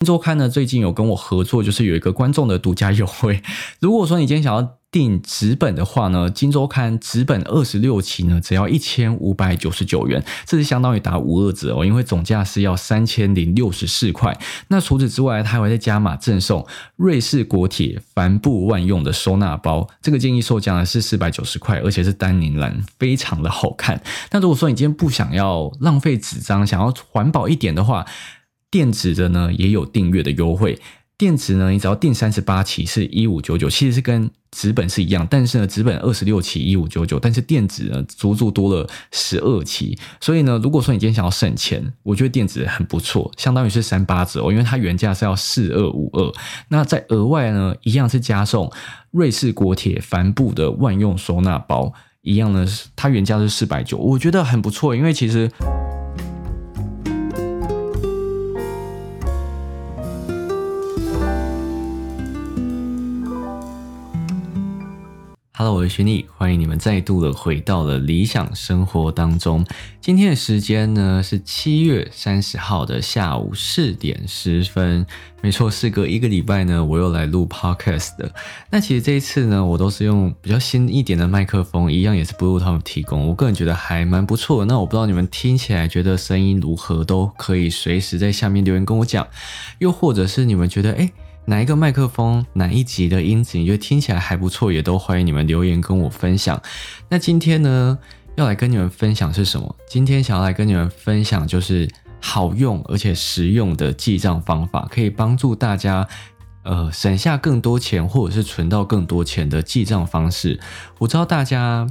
金周刊呢最近有跟我合作，就是有一个观众的独家优惠。如果说你今天想要订纸本的话呢，金周刊纸本二十六期呢只要一千五百九十九元，这是相当于打五二折哦，因为总价是要三千零六十四块。那除此之外，它还会再加码赠送瑞士国铁帆布万用的收纳包，这个建议售价呢是四百九十块，而且是丹宁蓝，非常的好看。那如果说你今天不想要浪费纸张，想要环保一点的话，电子的呢也有订阅的优惠，电子呢你只要订三十八期是一五九九，其实是跟纸本是一样，但是呢纸本二十六期一五九九，但是电子呢足足多了十二期，所以呢如果说你今天想要省钱，我觉得电子很不错，相当于是三八折哦，因为它原价是要四二五二，那在额外呢一样是加送瑞士国铁帆布的万用收纳包，一样呢它原价是四百九，我觉得很不错，因为其实。Hello，我是徐妮，欢迎你们再度的回到了理想生活当中。今天的时间呢是七月三十号的下午四点十分，没错，事隔一个礼拜呢，我又来录 Podcast 的。那其实这一次呢，我都是用比较新一点的麦克风，一样也是不 e 他们提供，我个人觉得还蛮不错。那我不知道你们听起来觉得声音如何，都可以随时在下面留言跟我讲。又或者是你们觉得，哎。哪一个麦克风，哪一集的音质你觉得听起来还不错，也都欢迎你们留言跟我分享。那今天呢，要来跟你们分享是什么？今天想要来跟你们分享就是好用而且实用的记账方法，可以帮助大家呃省下更多钱，或者是存到更多钱的记账方式。我知道大家。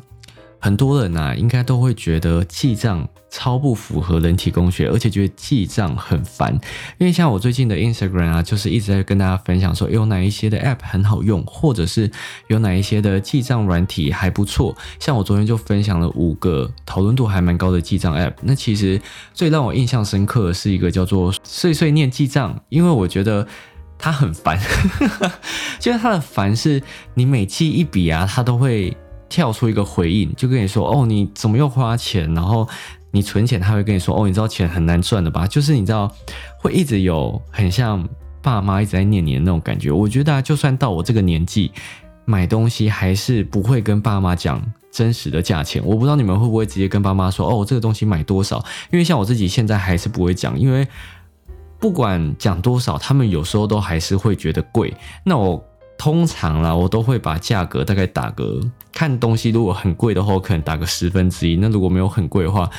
很多人呐，应该都会觉得记账超不符合人体工学，而且觉得记账很烦。因为像我最近的 Instagram 啊，就是一直在跟大家分享说，有哪一些的 App 很好用，或者是有哪一些的记账软体还不错。像我昨天就分享了五个讨论度还蛮高的记账 App。那其实最让我印象深刻的是一个叫做碎碎念记账，因为我觉得它很烦。就是它的烦是，你每记一笔啊，它都会。跳出一个回应，就跟你说：“哦，你怎么又花钱？”然后你存钱，他会跟你说：“哦，你知道钱很难赚的吧？”就是你知道，会一直有很像爸妈一直在念你的那种感觉。我觉得，就算到我这个年纪，买东西还是不会跟爸妈讲真实的价钱。我不知道你们会不会直接跟爸妈说：“哦，这个东西买多少？”因为像我自己现在还是不会讲，因为不管讲多少，他们有时候都还是会觉得贵。那我。通常啦，我都会把价格大概打个看东西，如果很贵的话，我可能打个十分之一。那如果没有很贵的话，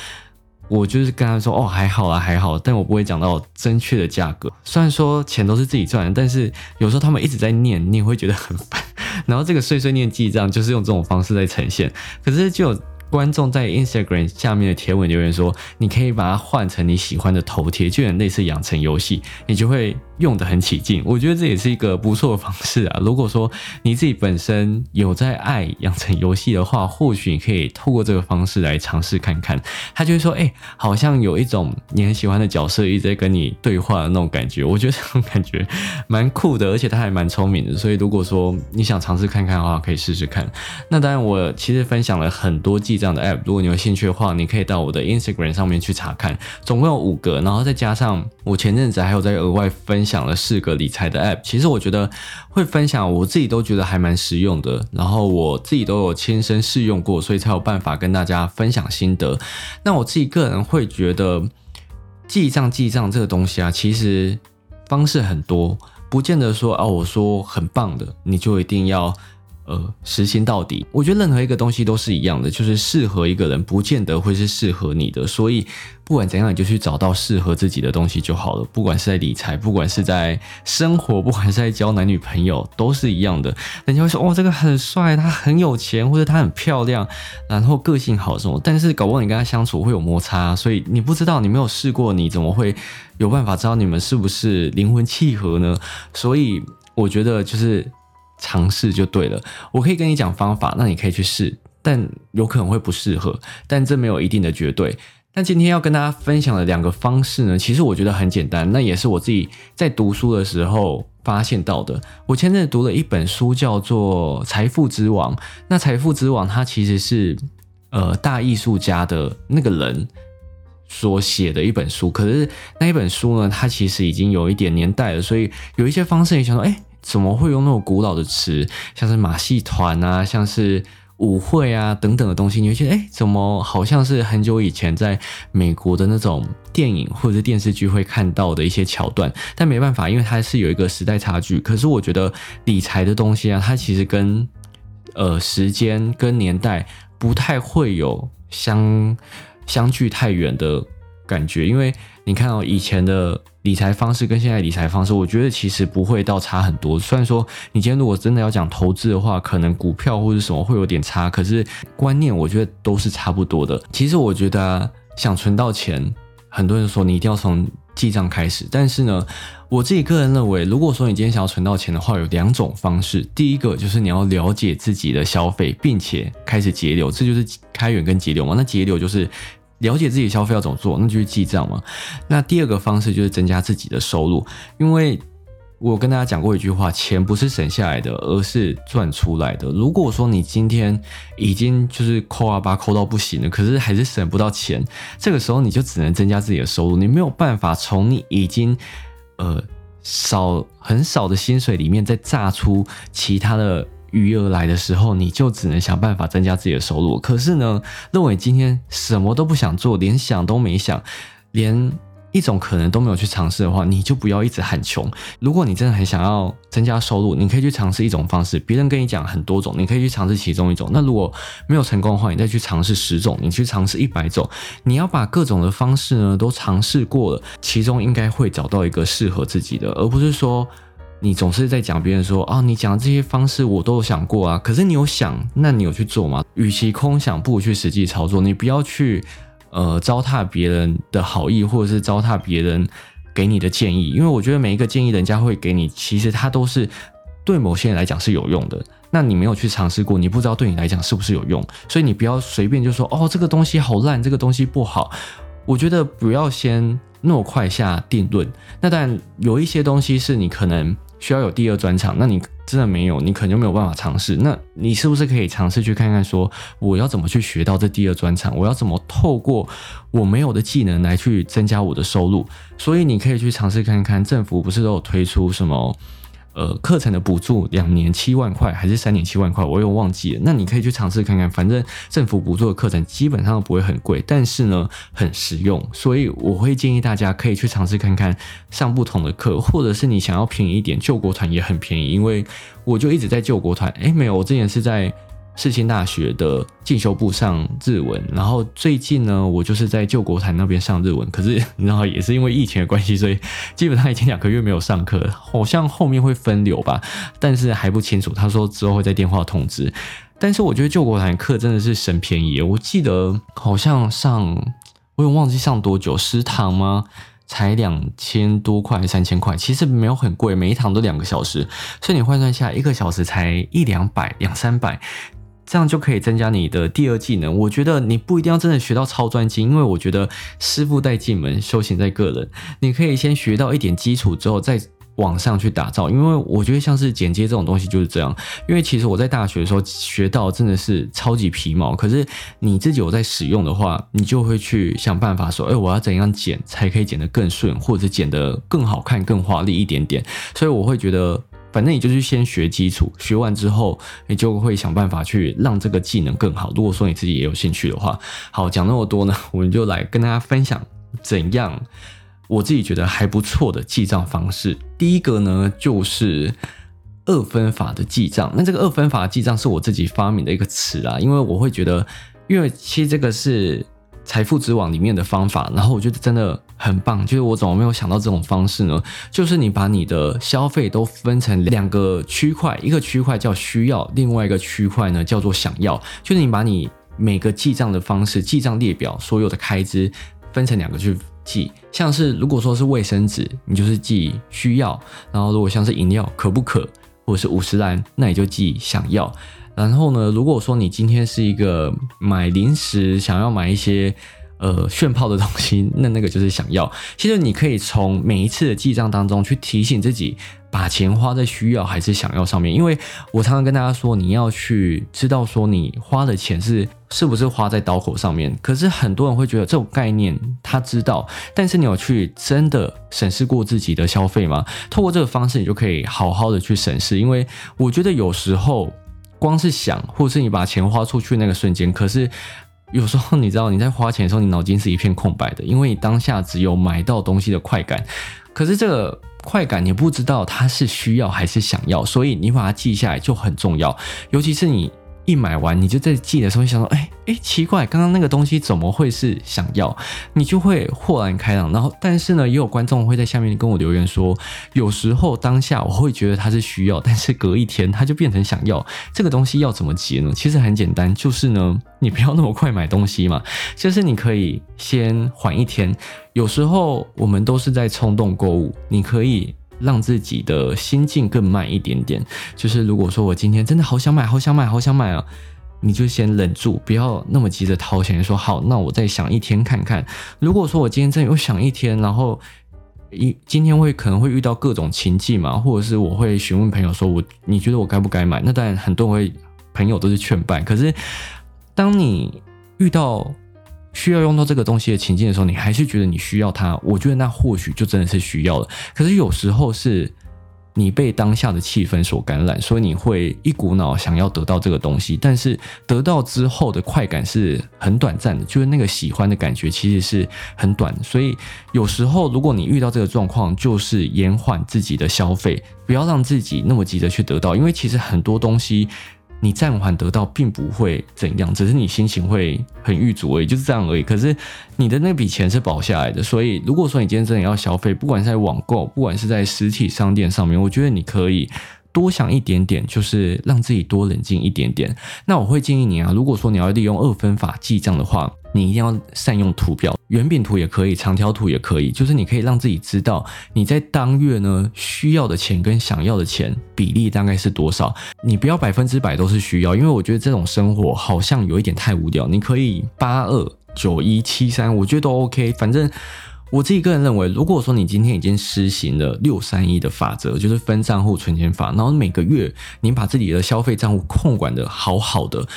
我就是跟他说哦还好啦还好，但我不会讲到正确的价格。虽然说钱都是自己赚，但是有时候他们一直在念，你也会觉得很烦。然后这个碎碎念记账就是用这种方式在呈现，可是就。观众在 Instagram 下面的贴文留言说：“你可以把它换成你喜欢的头贴，就很类似养成游戏，你就会用得很起劲。我觉得这也是一个不错的方式啊。如果说你自己本身有在爱养成游戏的话，或许你可以透过这个方式来尝试看看。他就会说：‘哎，好像有一种你很喜欢的角色一直在跟你对话的那种感觉。’我觉得这种感觉蛮酷的，而且他还蛮聪明的。所以如果说你想尝试看看的话，可以试试看。那当然，我其实分享了很多记。这样的 app，如果你有兴趣的话，你可以到我的 Instagram 上面去查看，总共有五个，然后再加上我前阵子还有在额外分享了四个理财的 app。其实我觉得会分享，我自己都觉得还蛮实用的，然后我自己都有亲身试用过，所以才有办法跟大家分享心得。那我自己个人会觉得记账记账这个东西啊，其实方式很多，不见得说啊，我说很棒的，你就一定要。呃，实行到底，我觉得任何一个东西都是一样的，就是适合一个人，不见得会是适合你的。所以不管怎样，你就去找到适合自己的东西就好了。不管是在理财，不管是在生活，不管是在交男女朋友，都是一样的。人家会说，哦，这个很帅，他很有钱，或者他很漂亮，然后个性好什么。但是搞不好你跟他相处会有摩擦，所以你不知道，你没有试过，你怎么会有办法知道你们是不是灵魂契合呢？所以我觉得就是。尝试就对了，我可以跟你讲方法，那你可以去试，但有可能会不适合，但这没有一定的绝对。那今天要跟大家分享的两个方式呢，其实我觉得很简单，那也是我自己在读书的时候发现到的。我前阵子读了一本书，叫做《财富之王》。那《财富之王》它其实是呃大艺术家的那个人所写的一本书。可是那一本书呢，它其实已经有一点年代了，所以有一些方式你想说，哎，怎么会用那种古老的词，像是马戏团啊，像是。舞会啊等等的东西，你会觉得哎，怎么好像是很久以前在美国的那种电影或者是电视剧会看到的一些桥段？但没办法，因为它是有一个时代差距。可是我觉得理财的东西啊，它其实跟呃时间跟年代不太会有相相距太远的感觉，因为你看到以前的。理财方式跟现在理财方式，我觉得其实不会到差很多。虽然说你今天如果真的要讲投资的话，可能股票或者什么会有点差，可是观念我觉得都是差不多的。其实我觉得想存到钱，很多人说你一定要从记账开始，但是呢，我自己个人认为，如果说你今天想要存到钱的话，有两种方式。第一个就是你要了解自己的消费，并且开始节流，这就是开源跟节流嘛。那节流就是。了解自己消费要怎么做，那就是记账嘛。那第二个方式就是增加自己的收入，因为我跟大家讲过一句话：钱不是省下来的，而是赚出来的。如果说你今天已经就是抠啊巴抠到不行了，可是还是省不到钱，这个时候你就只能增加自己的收入，你没有办法从你已经呃少很少的薪水里面再榨出其他的。余额来的时候，你就只能想办法增加自己的收入。可是呢，认为今天什么都不想做，连想都没想，连一种可能都没有去尝试的话，你就不要一直喊穷。如果你真的很想要增加收入，你可以去尝试一种方式。别人跟你讲很多种，你可以去尝试其中一种。那如果没有成功的话，你再去尝试十种，你去尝试一百种。你要把各种的方式呢都尝试过了，其中应该会找到一个适合自己的，而不是说。你总是在讲别人说啊，你讲的这些方式我都有想过啊，可是你有想，那你有去做吗？与其空想，不如去实际操作。你不要去呃糟蹋别人的好意，或者是糟蹋别人给你的建议，因为我觉得每一个建议人家会给你，其实他都是对某些人来讲是有用的。那你没有去尝试过，你不知道对你来讲是不是有用，所以你不要随便就说哦，这个东西好烂，这个东西不好。我觉得不要先那么快下定论。那但有一些东西是你可能。需要有第二专场，那你真的没有，你可能就没有办法尝试。那你是不是可以尝试去看看，说我要怎么去学到这第二专场？我要怎么透过我没有的技能来去增加我的收入？所以你可以去尝试看看，政府不是都有推出什么？呃，课程的补助两年七万块还是三年七万块，我有忘记了。那你可以去尝试看看，反正政府补助的课程基本上不会很贵，但是呢很实用，所以我会建议大家可以去尝试看看上不同的课，或者是你想要便宜一点，救国团也很便宜，因为我就一直在救国团。哎，没有，我之前是在。世新大学的进修部上日文，然后最近呢，我就是在救国台那边上日文。可是你知道，也是因为疫情的关系，所以基本上已经两个月没有上课，好像后面会分流吧，但是还不清楚。他说之后会在电话通知。但是我觉得救国台课真的是省便宜，我记得好像上，我有忘记上多久，十堂吗？才两千多块，三千块，其实没有很贵，每一堂都两个小时，所以你换算下一个小时才一两百，两三百。这样就可以增加你的第二技能。我觉得你不一定要真的学到超专精，因为我觉得师傅带进门，修行在个人。你可以先学到一点基础之后，再往上去打造。因为我觉得像是剪接这种东西就是这样。因为其实我在大学的时候学到真的是超级皮毛，可是你自己有在使用的话，你就会去想办法说，哎，我要怎样剪才可以剪得更顺，或者剪得更好看、更华丽一点点。所以我会觉得。反正你就是先学基础，学完之后，你就会想办法去让这个技能更好。如果说你自己也有兴趣的话，好，讲那么多呢，我们就来跟大家分享怎样我自己觉得还不错的记账方式。第一个呢，就是二分法的记账。那这个二分法记账是我自己发明的一个词啊，因为我会觉得，因为其实这个是。财富之网里面的方法，然后我觉得真的很棒，就是我怎么没有想到这种方式呢？就是你把你的消费都分成两个区块，一个区块叫需要，另外一个区块呢叫做想要。就是你把你每个记账的方式、记账列表所有的开支分成两个去记，像是如果说是卫生纸，你就是记需要；然后如果像是饮料可不可，或者是五十兰，那你就记想要。然后呢？如果说你今天是一个买零食，想要买一些呃炫炮的东西，那那个就是想要。其实你可以从每一次的记账当中去提醒自己。把钱花在需要还是想要上面，因为我常常跟大家说，你要去知道说你花的钱是是不是花在刀口上面。可是很多人会觉得这种概念他知道，但是你有去真的审视过自己的消费吗？透过这个方式，你就可以好好的去审视。因为我觉得有时候光是想，或是你把钱花出去那个瞬间，可是有时候你知道你在花钱的时候，你脑筋是一片空白的，因为你当下只有买到东西的快感。可是这个。快感，你不知道它是需要还是想要，所以你把它记下来就很重要。尤其是你一买完，你就在记的时候想说，哎哎，奇怪，刚刚那个东西怎么会是想要？你就会豁然开朗。然后，但是呢，也有观众会在下面跟我留言说，有时候当下我会觉得它是需要，但是隔一天它就变成想要。这个东西要怎么结呢？其实很简单，就是呢，你不要那么快买东西嘛，就是你可以先缓一天。有时候我们都是在冲动购物，你可以让自己的心境更慢一点点。就是如果说我今天真的好想买，好想买，好想买啊，你就先忍住，不要那么急着掏钱。说好，那我再想一天看看。如果说我今天真的又想一天，然后一今天会可能会遇到各种情境嘛，或者是我会询问朋友说，我你觉得我该不该买？那当然很多人会朋友都是劝败。可是当你遇到需要用到这个东西的情境的时候，你还是觉得你需要它，我觉得那或许就真的是需要了。可是有时候是你被当下的气氛所感染，所以你会一股脑想要得到这个东西，但是得到之后的快感是很短暂的，就是那个喜欢的感觉其实是很短。所以有时候如果你遇到这个状况，就是延缓自己的消费，不要让自己那么急着去得到，因为其实很多东西。你暂缓得到并不会怎样，只是你心情会很郁卒而已，就是这样而已。可是你的那笔钱是保下来的，所以如果说你今天真的要消费，不管是在网购，不管是在实体商店上面，我觉得你可以。多想一点点，就是让自己多冷静一点点。那我会建议你啊，如果说你要利用二分法记账的话，你一定要善用图表，圆饼图也可以，长条图也可以。就是你可以让自己知道你在当月呢需要的钱跟想要的钱比例大概是多少。你不要百分之百都是需要，因为我觉得这种生活好像有一点太无聊。你可以八二九一七三，我觉得都 OK，反正。我自己个人认为，如果说你今天已经实行了六三一的法则，就是分账户存钱法，然后每个月你把自己的消费账户控管的好好的，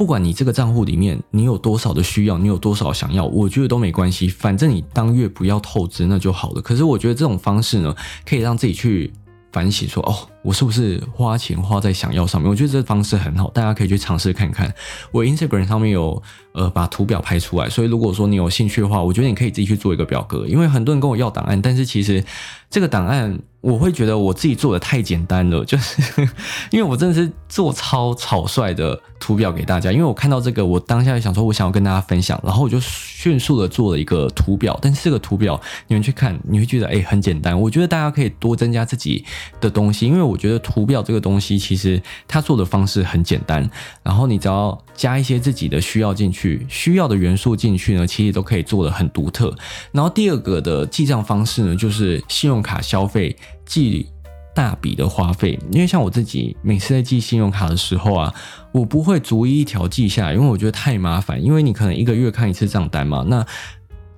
不管你这个账户里面你有多少的需要，你有多少想要，我觉得都没关系，反正你当月不要透支，那就好了。可是我觉得这种方式呢，可以让自己去。反省说：“哦，我是不是花钱花在想要上面？我觉得这方式很好，大家可以去尝试看看。我 Instagram 上面有呃把图表拍出来，所以如果说你有兴趣的话，我觉得你可以自己去做一个表格。因为很多人跟我要档案，但是其实这个档案。”我会觉得我自己做的太简单了，就是因为我真的是做超草率的图表给大家。因为我看到这个，我当下就想说，我想要跟大家分享，然后我就迅速的做了一个图表。但是这个图表你们去看，你会觉得哎很简单。我觉得大家可以多增加自己的东西，因为我觉得图表这个东西其实它做的方式很简单，然后你只要加一些自己的需要进去，需要的元素进去呢，其实都可以做的很独特。然后第二个的记账方式呢，就是信用卡消费。记大笔的花费，因为像我自己每次在记信用卡的时候啊，我不会逐一一条记下来，因为我觉得太麻烦。因为你可能一个月看一次账单嘛，那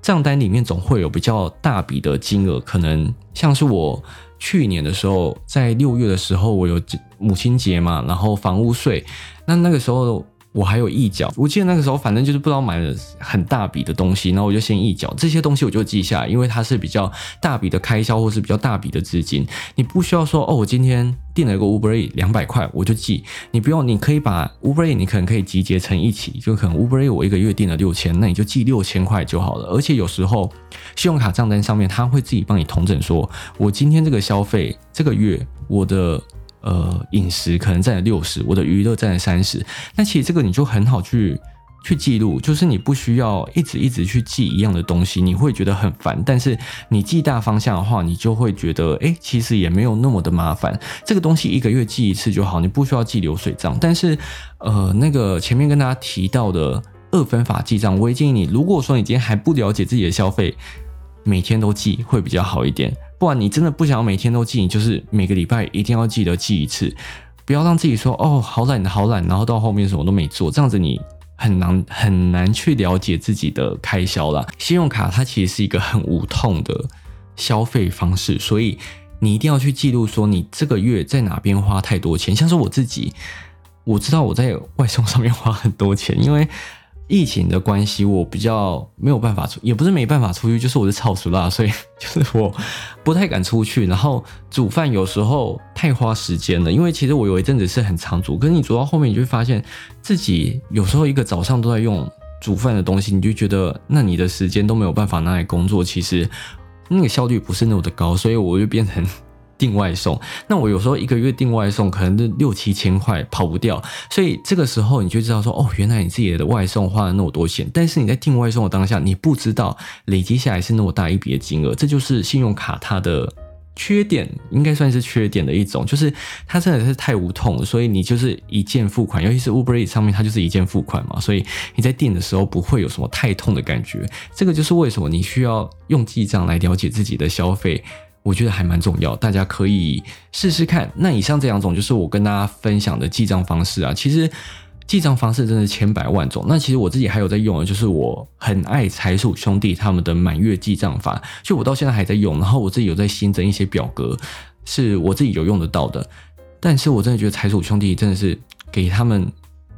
账单里面总会有比较大笔的金额，可能像是我去年的时候，在六月的时候，我有母亲节嘛，然后房屋税，那那个时候。我还有一缴，我记得那个时候反正就是不知道买了很大笔的东西，然后我就先一缴这些东西我就记下来，因为它是比较大笔的开销或是比较大笔的资金，你不需要说哦，我今天订了一个 Uber E 两百块我就记，你不用，你可以把 Uber E 你可能可以集结成一起，就可能 Uber E 我一个月订了六千，那你就记六千块就好了。而且有时候信用卡账单上面它会自己帮你统整，说我今天这个消费这个月我的。呃，饮食可能占了六十，我的娱乐占了三十。那其实这个你就很好去去记录，就是你不需要一直一直去记一样的东西，你会觉得很烦。但是你记大方向的话，你就会觉得，哎，其实也没有那么的麻烦。这个东西一个月记一次就好，你不需要记流水账。但是，呃，那个前面跟大家提到的二分法记账，我也建议你，如果说你今天还不了解自己的消费，每天都记会比较好一点。不然你真的不想要每天都记，你就是每个礼拜一定要记得记一次，不要让自己说哦好懒好懒，然后到后面什么都没做，这样子你很难很难去了解自己的开销啦。信用卡它其实是一个很无痛的消费方式，所以你一定要去记录说你这个月在哪边花太多钱。像是我自己，我知道我在外送上面花很多钱，因为。疫情的关系，我比较没有办法出，也不是没办法出去，就是我是超熟辣，所以就是我不太敢出去。然后煮饭有时候太花时间了，因为其实我有一阵子是很常煮，可是你煮到后面，你就会发现自己有时候一个早上都在用煮饭的东西，你就觉得那你的时间都没有办法拿来工作，其实那个效率不是那么的高，所以我就变成。订外送，那我有时候一个月订外送可能是六七千块，跑不掉。所以这个时候你就知道说，哦，原来你自己的外送花了那么多钱。但是你在订外送的当下，你不知道累积下来是那么大一笔的金额。这就是信用卡它的缺点，应该算是缺点的一种，就是它真的是太无痛，所以你就是一键付款，尤其是 Uber e 上面它就是一键付款嘛，所以你在订的时候不会有什么太痛的感觉。这个就是为什么你需要用记账来了解自己的消费。我觉得还蛮重要，大家可以试试看。那以上这两种就是我跟大家分享的记账方式啊。其实记账方式真的千百万种。那其实我自己还有在用的，就是我很爱财鼠兄弟他们的满月记账法，就我到现在还在用。然后我自己有在新增一些表格，是我自己有用得到的。但是我真的觉得财鼠兄弟真的是给他们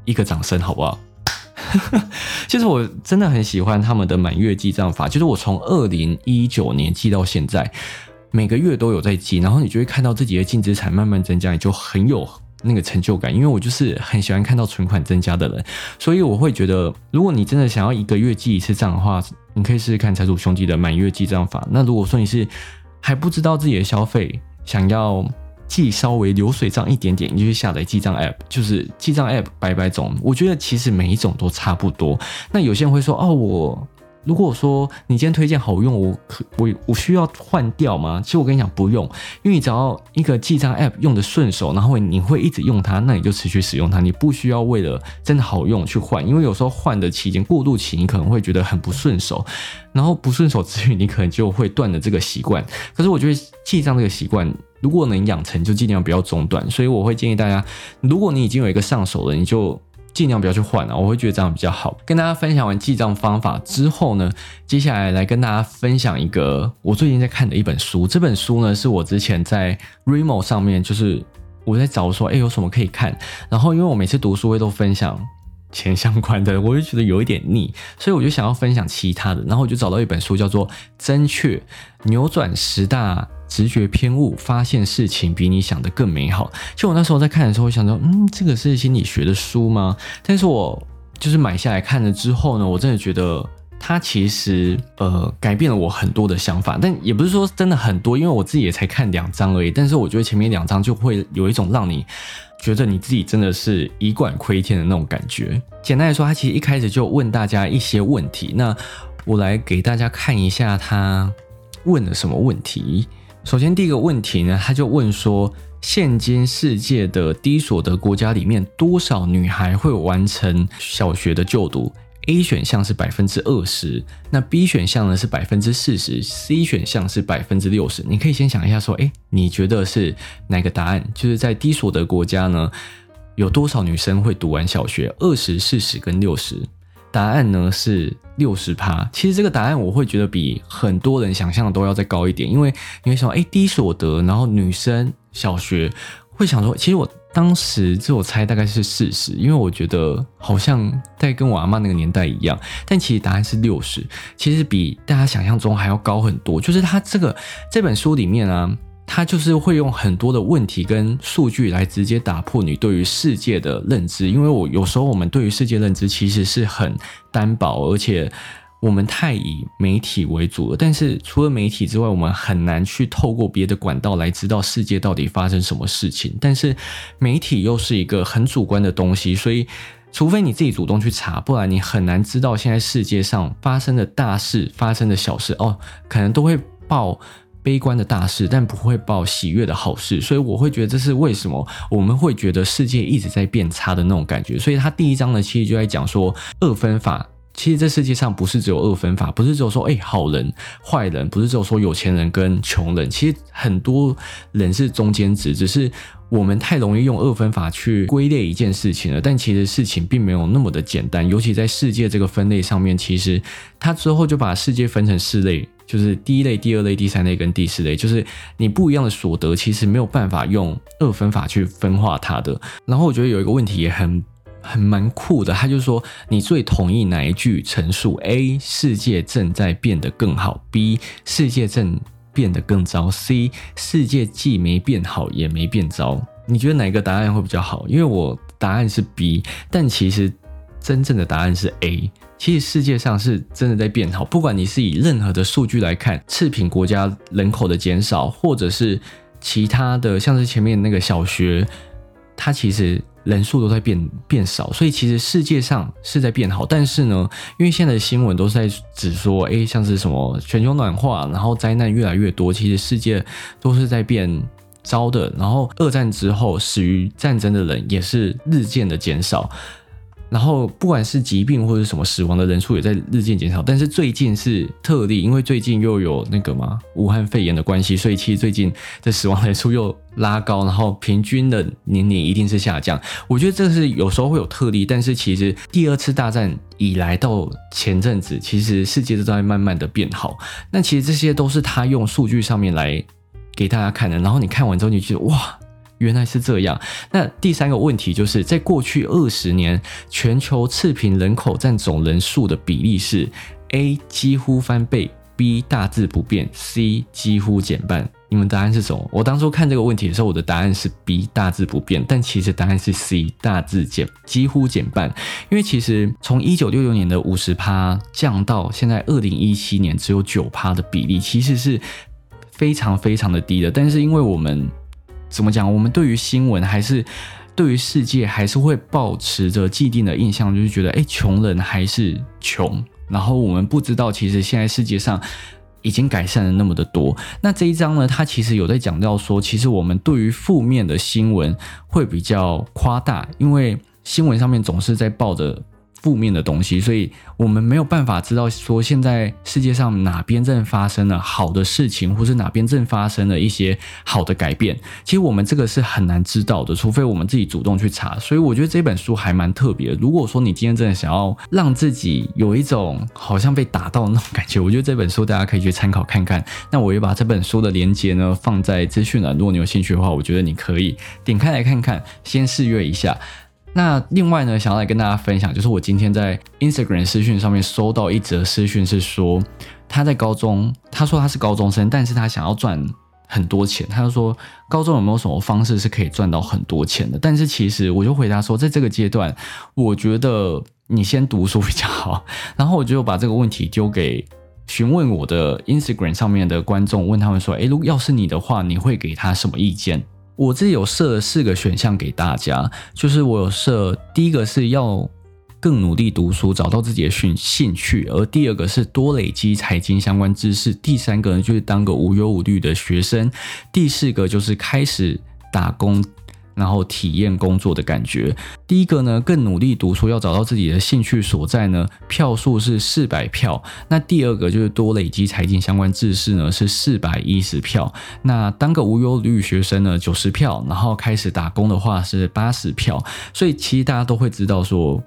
一个掌声，好不好？其实我真的很喜欢他们的满月记账法，就是我从二零一九年记到现在。每个月都有在记，然后你就会看到自己的净资产慢慢增加，你就很有那个成就感。因为我就是很喜欢看到存款增加的人，所以我会觉得，如果你真的想要一个月记一次账的话，你可以试试看财主兄弟的满月记账法。那如果说你是还不知道自己的消费，想要记稍微流水账一点点，你就去下载记账 App，就是记账 App 百百种，我觉得其实每一种都差不多。那有些人会说，哦，我。如果说你今天推荐好用，我可我我需要换掉吗？其实我跟你讲不用，因为你只要一个记账 App 用的顺手，然后你会一直用它，那你就持续使用它，你不需要为了真的好用去换，因为有时候换的期间过渡期，你可能会觉得很不顺手，然后不顺手之余，你可能就会断了这个习惯。可是我觉得记账这个习惯，如果能养成，就尽量不要中断。所以我会建议大家，如果你已经有一个上手了，你就。尽量不要去换啊，我会觉得这样比较好。跟大家分享完记账方法之后呢，接下来来跟大家分享一个我最近在看的一本书。这本书呢是我之前在 Remo 上面，就是我在找说，哎，有什么可以看。然后因为我每次读书会都分享钱相关的，我就觉得有一点腻，所以我就想要分享其他的。然后我就找到一本书，叫做《真确扭转十大》。直觉偏误，发现事情比你想的更美好。就我那时候在看的时候，我想说，嗯，这个是心理学的书吗？但是我就是买下来看了之后呢，我真的觉得它其实呃改变了我很多的想法。但也不是说真的很多，因为我自己也才看两章而已。但是我觉得前面两章就会有一种让你觉得你自己真的是以管窥天的那种感觉。简单来说，他其实一开始就问大家一些问题。那我来给大家看一下他问了什么问题。首先，第一个问题呢，他就问说，现今世界的低所得国家里面，多少女孩会完成小学的就读？A 选项是百分之二十，那 B 选项呢是百分之四十，C 选项是百分之六十。你可以先想一下，说，哎，你觉得是哪个答案？就是在低所得国家呢，有多少女生会读完小学？二十、四十跟六十？答案呢是六十趴。其实这个答案我会觉得比很多人想象的都要再高一点，因为你会想，哎，低所得，然后女生小学会想说，其实我当时自我猜大概是四十，因为我觉得好像在跟我阿妈那个年代一样，但其实答案是六十，其实比大家想象中还要高很多。就是他这个这本书里面啊。他就是会用很多的问题跟数据来直接打破你对于世界的认知，因为我有时候我们对于世界认知其实是很单薄，而且我们太以媒体为主了。但是除了媒体之外，我们很难去透过别的管道来知道世界到底发生什么事情。但是媒体又是一个很主观的东西，所以除非你自己主动去查，不然你很难知道现在世界上发生的大事、发生的小事哦，可能都会报。悲观的大事，但不会报喜悦的好事，所以我会觉得这是为什么我们会觉得世界一直在变差的那种感觉。所以他第一章呢，其实就在讲说二分法其实这世界上不是只有二分法，不是只有说哎好人坏人，不是只有说有钱人跟穷人，其实很多人是中间值，只是我们太容易用二分法去归类一件事情了。但其实事情并没有那么的简单，尤其在世界这个分类上面，其实它之后就把世界分成四类，就是第一类、第二类、第三类跟第四类，就是你不一样的所得，其实没有办法用二分法去分化它的。然后我觉得有一个问题也很。很蛮酷的，他就说你最同意哪一句陈述？A. 世界正在变得更好；B. 世界正变得更糟；C. 世界既没变好也没变糟。你觉得哪个答案会比较好？因为我答案是 B，但其实真正的答案是 A。其实世界上是真的在变好，不管你是以任何的数据来看，赤贫国家人口的减少，或者是其他的，像是前面那个小学，它其实。人数都在变变少，所以其实世界上是在变好，但是呢，因为现在的新闻都是在指说，哎，像是什么全球暖化，然后灾难越来越多，其实世界都是在变糟的。然后二战之后死于战争的人也是日渐的减少。然后不管是疾病或者什么死亡的人数也在日渐减少，但是最近是特例，因为最近又有那个嘛武汉肺炎的关系，所以其实最近的死亡人数又拉高，然后平均的年龄一定是下降。我觉得这是有时候会有特例，但是其实第二次大战以来到前阵子，其实世界都在慢慢的变好。那其实这些都是他用数据上面来给大家看的，然后你看完之后你就觉得哇。原来是这样。那第三个问题就是，在过去二十年，全球赤贫人口占总人数的比例是：A 几乎翻倍，B 大致不变，C 几乎减半。你们答案是什么？我当初看这个问题的时候，我的答案是 B 大致不变，但其实答案是 C 大致减，几乎减半。因为其实从一九六六年的五十趴降到现在二零一七年只有九趴的比例，其实是非常非常的低的。但是因为我们怎么讲？我们对于新闻还是对于世界还是会保持着既定的印象，就是觉得哎，穷人还是穷。然后我们不知道，其实现在世界上已经改善了那么的多。那这一章呢，它其实有在讲到说，其实我们对于负面的新闻会比较夸大，因为新闻上面总是在报着。负面的东西，所以我们没有办法知道说现在世界上哪边正发生了好的事情，或是哪边正发生了一些好的改变。其实我们这个是很难知道的，除非我们自己主动去查。所以我觉得这本书还蛮特别。如果说你今天真的想要让自己有一种好像被打到那种感觉，我觉得这本书大家可以去参考看看。那我也把这本书的链接呢放在资讯栏，如果你有兴趣的话，我觉得你可以点开来看看，先试阅一下。那另外呢，想要来跟大家分享，就是我今天在 Instagram 私讯上面收到一则私讯，是说他在高中，他说他是高中生，但是他想要赚很多钱。他就说高中有没有什么方式是可以赚到很多钱的？但是其实我就回答说，在这个阶段，我觉得你先读书比较好。然后我就把这个问题丢给询问我的 Instagram 上面的观众，问他们说，诶，如果要是你的话，你会给他什么意见？我自己有设了四个选项给大家，就是我有设第一个是要更努力读书，找到自己的兴兴趣，而第二个是多累积财经相关知识，第三个呢就是当个无忧无虑的学生，第四个就是开始打工。然后体验工作的感觉。第一个呢，更努力读书，要找到自己的兴趣所在呢，票数是四百票。那第二个就是多累积财经相关知识呢，是四百一十票。那当个无忧虑学生呢，九十票。然后开始打工的话是八十票。所以其实大家都会知道说，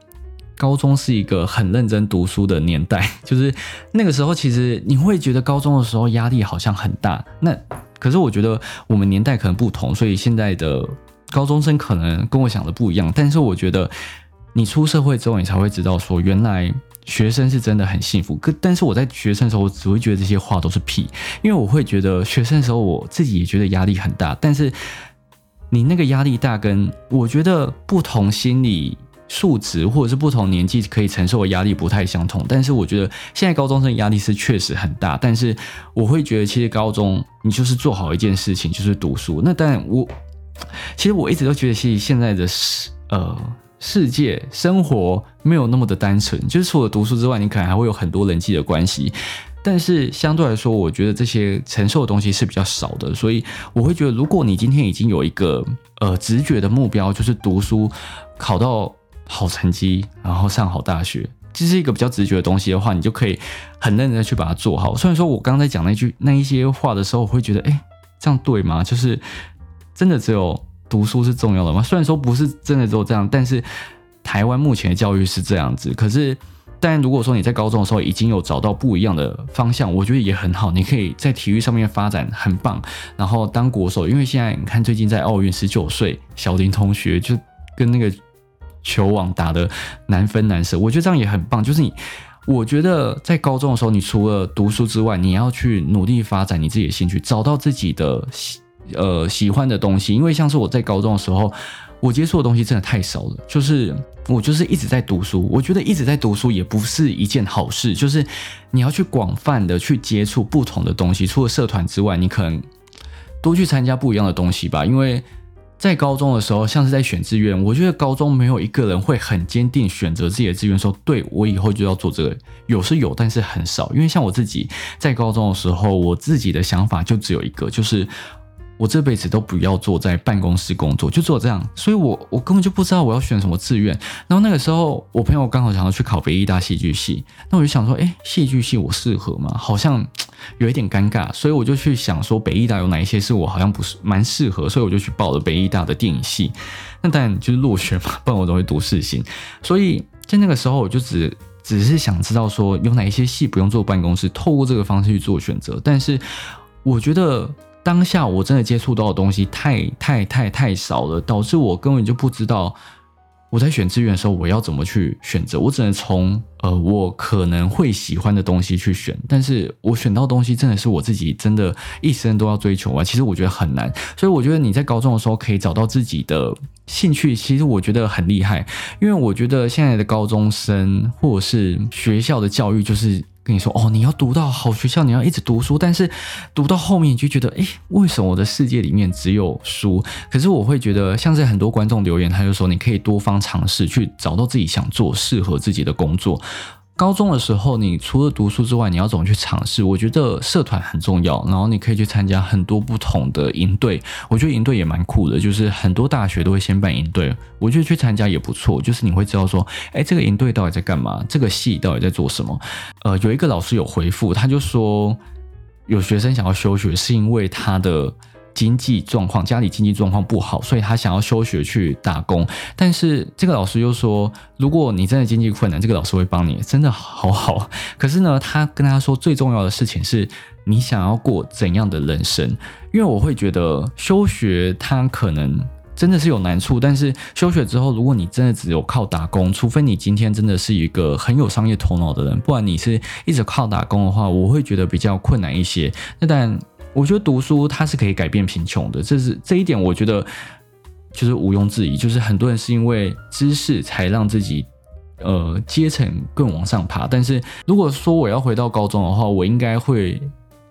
高中是一个很认真读书的年代。就是那个时候，其实你会觉得高中的时候压力好像很大。那可是我觉得我们年代可能不同，所以现在的。高中生可能跟我想的不一样，但是我觉得你出社会之后，你才会知道说，原来学生是真的很幸福。可但是我在学生的时候，我只会觉得这些话都是屁，因为我会觉得学生的时候，我自己也觉得压力很大。但是你那个压力大，跟我觉得不同心理素质或者是不同年纪可以承受的压力不太相同。但是我觉得现在高中生压力是确实很大，但是我会觉得其实高中你就是做好一件事情，就是读书。那当然我。其实我一直都觉得，其实现在的世呃世界生活没有那么的单纯，就是除了读书之外，你可能还会有很多人际的关系。但是相对来说，我觉得这些承受的东西是比较少的，所以我会觉得，如果你今天已经有一个呃直觉的目标，就是读书考到好成绩，然后上好大学。这是一个比较直觉的东西的话，你就可以很认真的去把它做好。虽然说我刚才讲那句那一些话的时候，我会觉得，哎，这样对吗？就是真的只有读书是重要的吗？虽然说不是真的只有这样，但是台湾目前的教育是这样子。可是，但如果说你在高中的时候已经有找到不一样的方向，我觉得也很好。你可以在体育上面发展很棒，然后当国手。因为现在你看，最近在奥运，十九岁小林同学就跟那个。球网打的难分难舍，我觉得这样也很棒。就是你，我觉得在高中的时候，你除了读书之外，你要去努力发展你自己的兴趣，找到自己的呃喜欢的东西。因为像是我在高中的时候，我接触的东西真的太少了。就是我就是一直在读书，我觉得一直在读书也不是一件好事。就是你要去广泛的去接触不同的东西，除了社团之外，你可能多去参加不一样的东西吧，因为。在高中的时候，像是在选志愿，我觉得高中没有一个人会很坚定选择自己的志愿，说对我以后就要做这个。有是有，但是很少。因为像我自己在高中的时候，我自己的想法就只有一个，就是。我这辈子都不要坐在办公室工作，就做这样，所以我我根本就不知道我要选什么志愿。然后那个时候，我朋友刚好想要去考北艺大戏剧系，那我就想说，哎，戏剧系我适合吗？好像有一点尴尬，所以我就去想说，北艺大有哪一些是我好像不是蛮适合，所以我就去报了北艺大的电影系。那当然就是落选嘛，不然我都会读四星。所以在那个时候，我就只只是想知道说，有哪一些戏不用坐办公室，透过这个方式去做选择。但是我觉得。当下我真的接触到的东西太太太太少了，导致我根本就不知道我在选志愿的时候我要怎么去选择。我只能从呃我可能会喜欢的东西去选，但是我选到东西真的是我自己真的一生都要追求啊。其实我觉得很难，所以我觉得你在高中的时候可以找到自己的兴趣，其实我觉得很厉害。因为我觉得现在的高中生或者是学校的教育就是。跟你说哦，你要读到好学校，你要一直读书，但是读到后面你就觉得，哎，为什么我的世界里面只有书？可是我会觉得，像是很多观众留言，他就说，你可以多方尝试，去找到自己想做、适合自己的工作。高中的时候，你除了读书之外，你要怎么去尝试？我觉得社团很重要，然后你可以去参加很多不同的营队。我觉得营队也蛮酷的，就是很多大学都会先办营队，我觉得去参加也不错。就是你会知道说，哎，这个营队到底在干嘛？这个系到底在做什么？呃，有一个老师有回复，他就说，有学生想要休学，是因为他的。经济状况，家里经济状况不好，所以他想要休学去打工。但是这个老师又说，如果你真的经济困难，这个老师会帮你，真的好好。可是呢，他跟他说最重要的事情是你想要过怎样的人生？因为我会觉得休学他可能真的是有难处，但是休学之后，如果你真的只有靠打工，除非你今天真的是一个很有商业头脑的人，不然你是一直靠打工的话，我会觉得比较困难一些。那但。我觉得读书它是可以改变贫穷的，这是这一点，我觉得就是毋庸置疑。就是很多人是因为知识才让自己呃阶层更往上爬。但是如果说我要回到高中的话，我应该会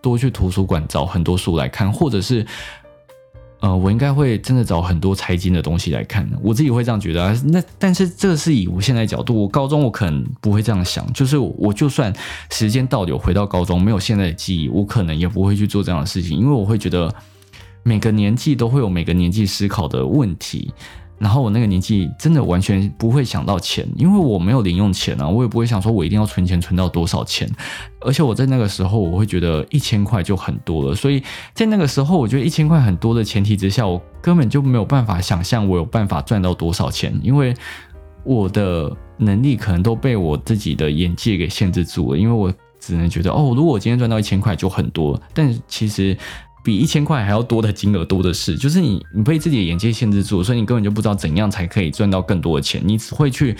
多去图书馆找很多书来看，或者是。呃，我应该会真的找很多财经的东西来看，我自己会这样觉得啊。那但是这是以我现在角度，我高中我可能不会这样想，就是我就算时间倒流回到高中，没有现在的记忆，我可能也不会去做这样的事情，因为我会觉得每个年纪都会有每个年纪思考的问题。然后我那个年纪真的完全不会想到钱，因为我没有零用钱啊，我也不会想说我一定要存钱存到多少钱，而且我在那个时候我会觉得一千块就很多了，所以在那个时候我觉得一千块很多的前提之下，我根本就没有办法想象我有办法赚到多少钱，因为我的能力可能都被我自己的眼界给限制住了，因为我只能觉得哦，如果我今天赚到一千块就很多，但其实。比一千块还要多的金额多的是，就是你你被自己的眼界限制住，所以你根本就不知道怎样才可以赚到更多的钱，你只会去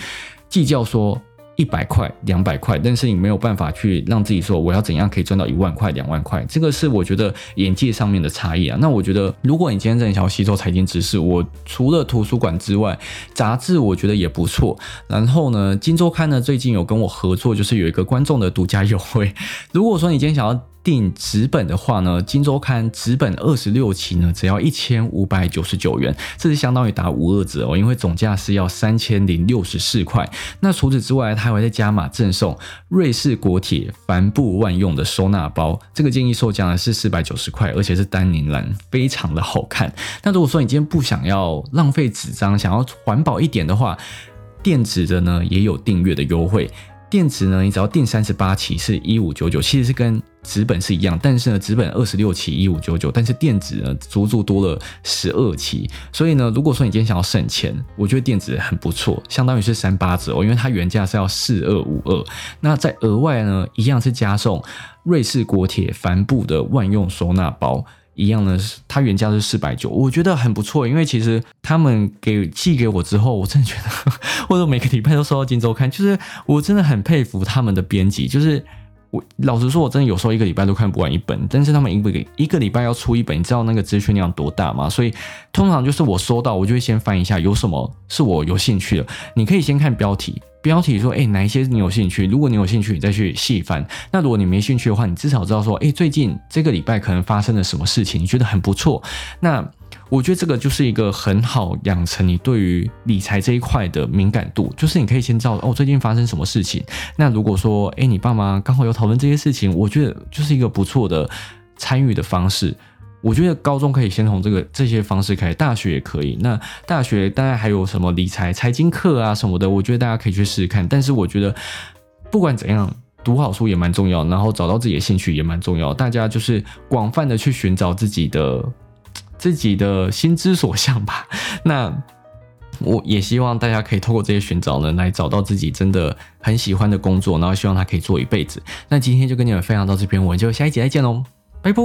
计较说一百块、两百块，但是你没有办法去让自己说我要怎样可以赚到一万块、两万块，这个是我觉得眼界上面的差异啊。那我觉得，如果你今天真的想要吸收财经知识，我除了图书馆之外，杂志我觉得也不错。然后呢，金周刊呢最近有跟我合作，就是有一个观众的独家优惠。如果说你今天想要订纸本的话呢，《金周刊》纸本二十六期呢，只要一千五百九十九元，这是相当于打五二折哦，因为总价是要三千零六十四块。那除此之外，它还会再加码赠送瑞士国铁帆布万用的收纳包，这个建议售价呢是四百九十块，而且是丹宁蓝，非常的好看。那如果说你今天不想要浪费纸张，想要环保一点的话，电子的呢也有订阅的优惠。电子呢，你只要订三十八期是一五九九，其实是跟纸本是一样，但是呢，纸本二十六期一五九九，但是电子呢足足多了十二期。所以呢，如果说你今天想要省钱，我觉得电子很不错，相当于是三八折哦，因为它原价是要四二五二，那在额外呢，一样是加送瑞士国铁帆布的万用收纳包。一样的，它原价是四百九，我觉得很不错，因为其实他们给寄给我之后，我真的觉得，或者每个礼拜都收到《金周刊》，就是我真的很佩服他们的编辑，就是我老实说，我真的有时候一个礼拜都看不完一本，但是他们一个一个礼拜要出一本，你知道那个资讯量多大吗？所以通常就是我收到，我就会先翻一下有什么是我有兴趣的，你可以先看标题。标题说，哎，哪一些你有兴趣？如果你有兴趣，你再去细翻。那如果你没兴趣的话，你至少知道说，哎，最近这个礼拜可能发生了什么事情，你觉得很不错。那我觉得这个就是一个很好养成你对于理财这一块的敏感度，就是你可以先知道哦，最近发生什么事情。那如果说，哎，你爸妈刚好有讨论这些事情，我觉得就是一个不错的参与的方式。我觉得高中可以先从这个这些方式开始，大学也可以。那大学当然还有什么理财、财经课啊什么的，我觉得大家可以去试试看。但是我觉得不管怎样，读好书也蛮重要，然后找到自己的兴趣也蛮重要。大家就是广泛的去寻找自己的自己的心之所向吧。那我也希望大家可以透过这些寻找呢，来找到自己真的很喜欢的工作，然后希望他可以做一辈子。那今天就跟你们分享到这边，我们就下一集再见喽，拜拜。